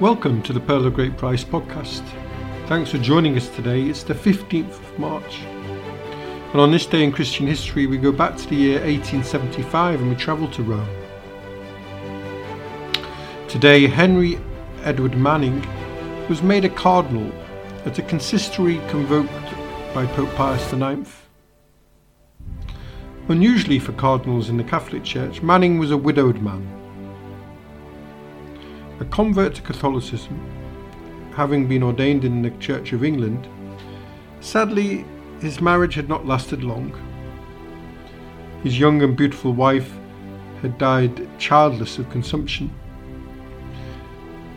Welcome to the Pearl of Great Price podcast. Thanks for joining us today. It's the 15th of March. And on this day in Christian history, we go back to the year 1875 and we travel to Rome. Today, Henry Edward Manning was made a cardinal at a consistory convoked by Pope Pius IX. Unusually for cardinals in the Catholic Church, Manning was a widowed man. A convert to Catholicism, having been ordained in the Church of England, sadly his marriage had not lasted long. His young and beautiful wife had died childless of consumption.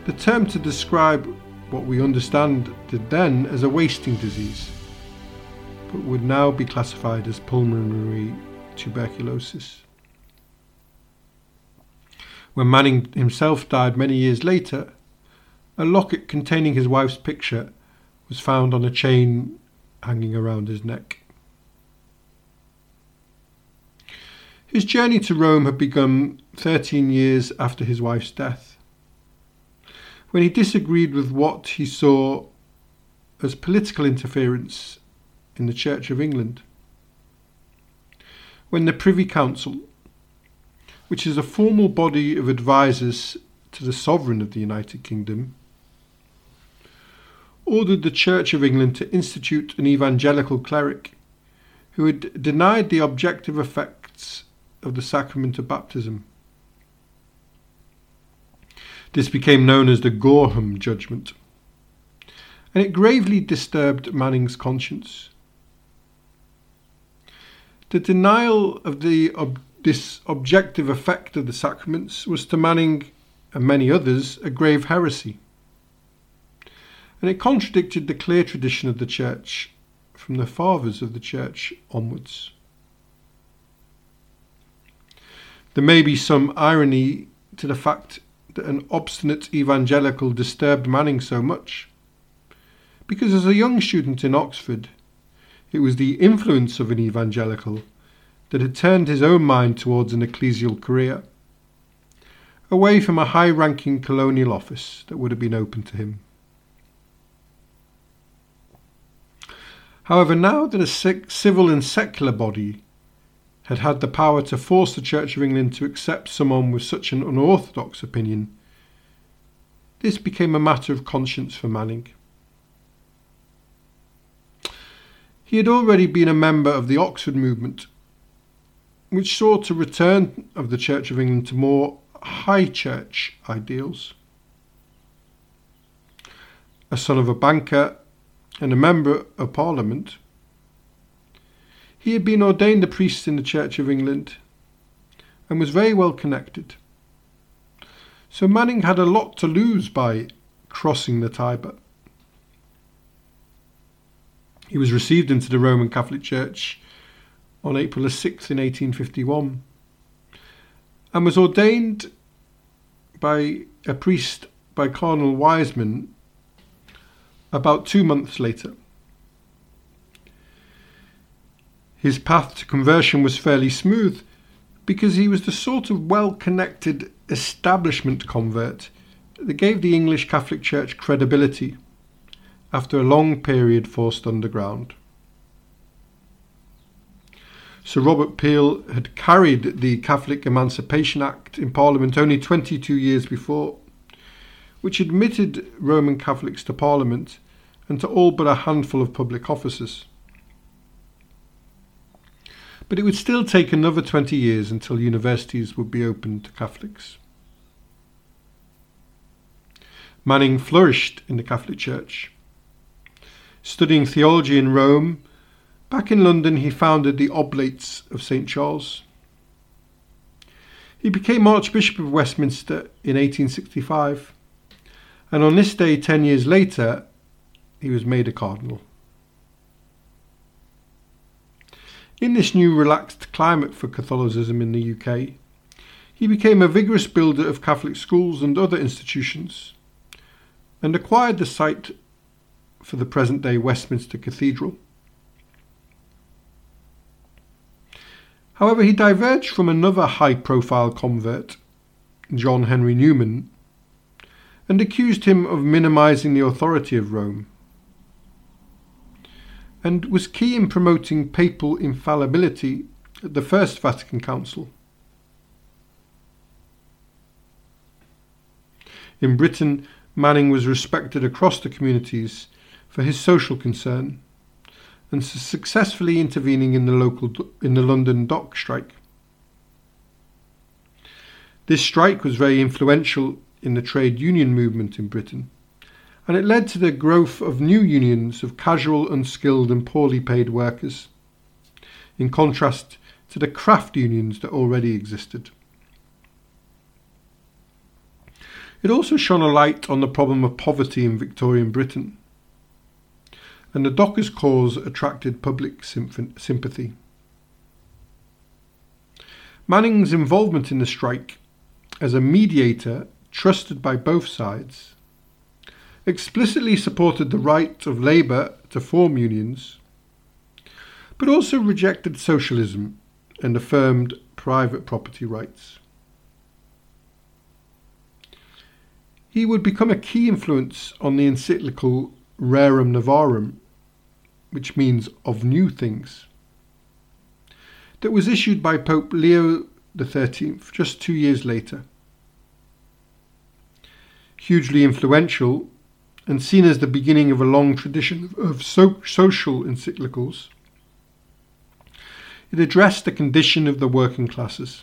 The term to describe what we understand then as a wasting disease, but would now be classified as pulmonary tuberculosis. When Manning himself died many years later, a locket containing his wife's picture was found on a chain hanging around his neck. His journey to Rome had begun 13 years after his wife's death, when he disagreed with what he saw as political interference in the Church of England when the Privy Council, which is a formal body of advisers to the sovereign of the United Kingdom, ordered the Church of England to institute an evangelical cleric who had denied the objective effects of the sacrament of baptism. This became known as the Gorham Judgment, and it gravely disturbed Manning's conscience. The denial of the ob- this objective effect of the sacraments was to Manning and many others a grave heresy. And it contradicted the clear tradition of the Church from the fathers of the Church onwards. There may be some irony to the fact that an obstinate evangelical disturbed Manning so much, because as a young student in Oxford, it was the influence of an evangelical that had turned his own mind towards an ecclesial career, away from a high ranking colonial office that would have been open to him. However, now that a civil and secular body had had the power to force the Church of England to accept someone with such an unorthodox opinion, this became a matter of conscience for Manning. He had already been a member of the Oxford movement, which sought a return of the Church of England to more high church ideals. A son of a banker and a member of Parliament, he had been ordained a priest in the Church of England and was very well connected. So Manning had a lot to lose by crossing the Tiber. He was received into the Roman Catholic Church on April 6 in 1851 and was ordained by a priest by Cardinal Wiseman about two months later. His path to conversion was fairly smooth because he was the sort of well connected establishment convert that gave the English Catholic Church credibility after a long period forced underground. Sir Robert Peel had carried the Catholic Emancipation Act in Parliament only 22 years before, which admitted Roman Catholics to Parliament and to all but a handful of public offices. But it would still take another 20 years until universities would be open to Catholics. Manning flourished in the Catholic Church. Studying theology in Rome, Back in London, he founded the Oblates of St Charles. He became Archbishop of Westminster in 1865, and on this day, ten years later, he was made a cardinal. In this new relaxed climate for Catholicism in the UK, he became a vigorous builder of Catholic schools and other institutions, and acquired the site for the present day Westminster Cathedral. However, he diverged from another high profile convert, John Henry Newman, and accused him of minimizing the authority of Rome, and was key in promoting papal infallibility at the First Vatican Council. In Britain, Manning was respected across the communities for his social concern and successfully intervening in the local in the London dock strike. This strike was very influential in the trade union movement in Britain, and it led to the growth of new unions of casual, unskilled, and poorly paid workers, in contrast to the craft unions that already existed. It also shone a light on the problem of poverty in Victorian Britain, and the Dockers' cause attracted public sympathy. Manning's involvement in the strike as a mediator trusted by both sides explicitly supported the right of Labour to form unions, but also rejected socialism and affirmed private property rights. He would become a key influence on the encyclical Rerum Novarum, which means of new things, that was issued by Pope Leo XIII just two years later. Hugely influential and seen as the beginning of a long tradition of so- social encyclicals, it addressed the condition of the working classes.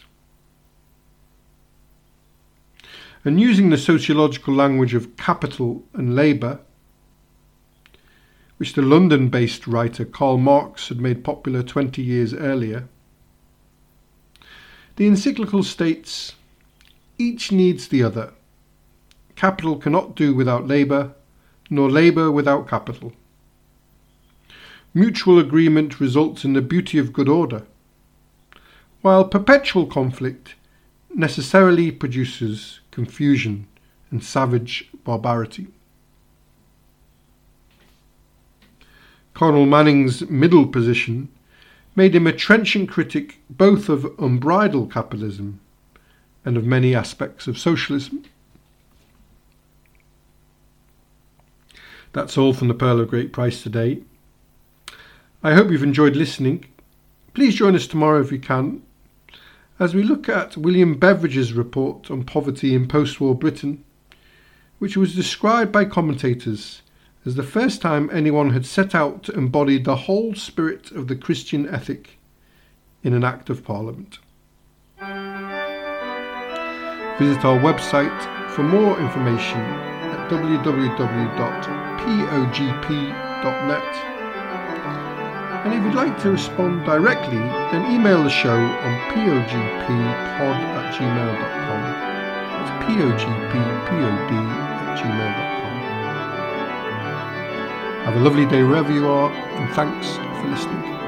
and using the sociological language of capital and labour, which the London based writer Karl Marx had made popular 20 years earlier, the encyclical states each needs the other. Capital cannot do without labour, nor labour without capital. Mutual agreement results in the beauty of good order, while perpetual conflict necessarily produces confusion and savage barbarity. Cardinal Manning's middle position made him a trenchant critic both of unbridled capitalism and of many aspects of socialism. That's all from the Pearl of Great Price today. I hope you've enjoyed listening. Please join us tomorrow if you can as we look at William Beveridge's report on poverty in post war Britain, which was described by commentators as the first time anyone had set out to embody the whole spirit of the Christian ethic in an Act of Parliament. Visit our website for more information at www.pogp.net. And if you'd like to respond directly, then email the show on pogppod at gmail.com. That's pogppod at gmail.com. Have a lovely day wherever you are, and thanks for listening.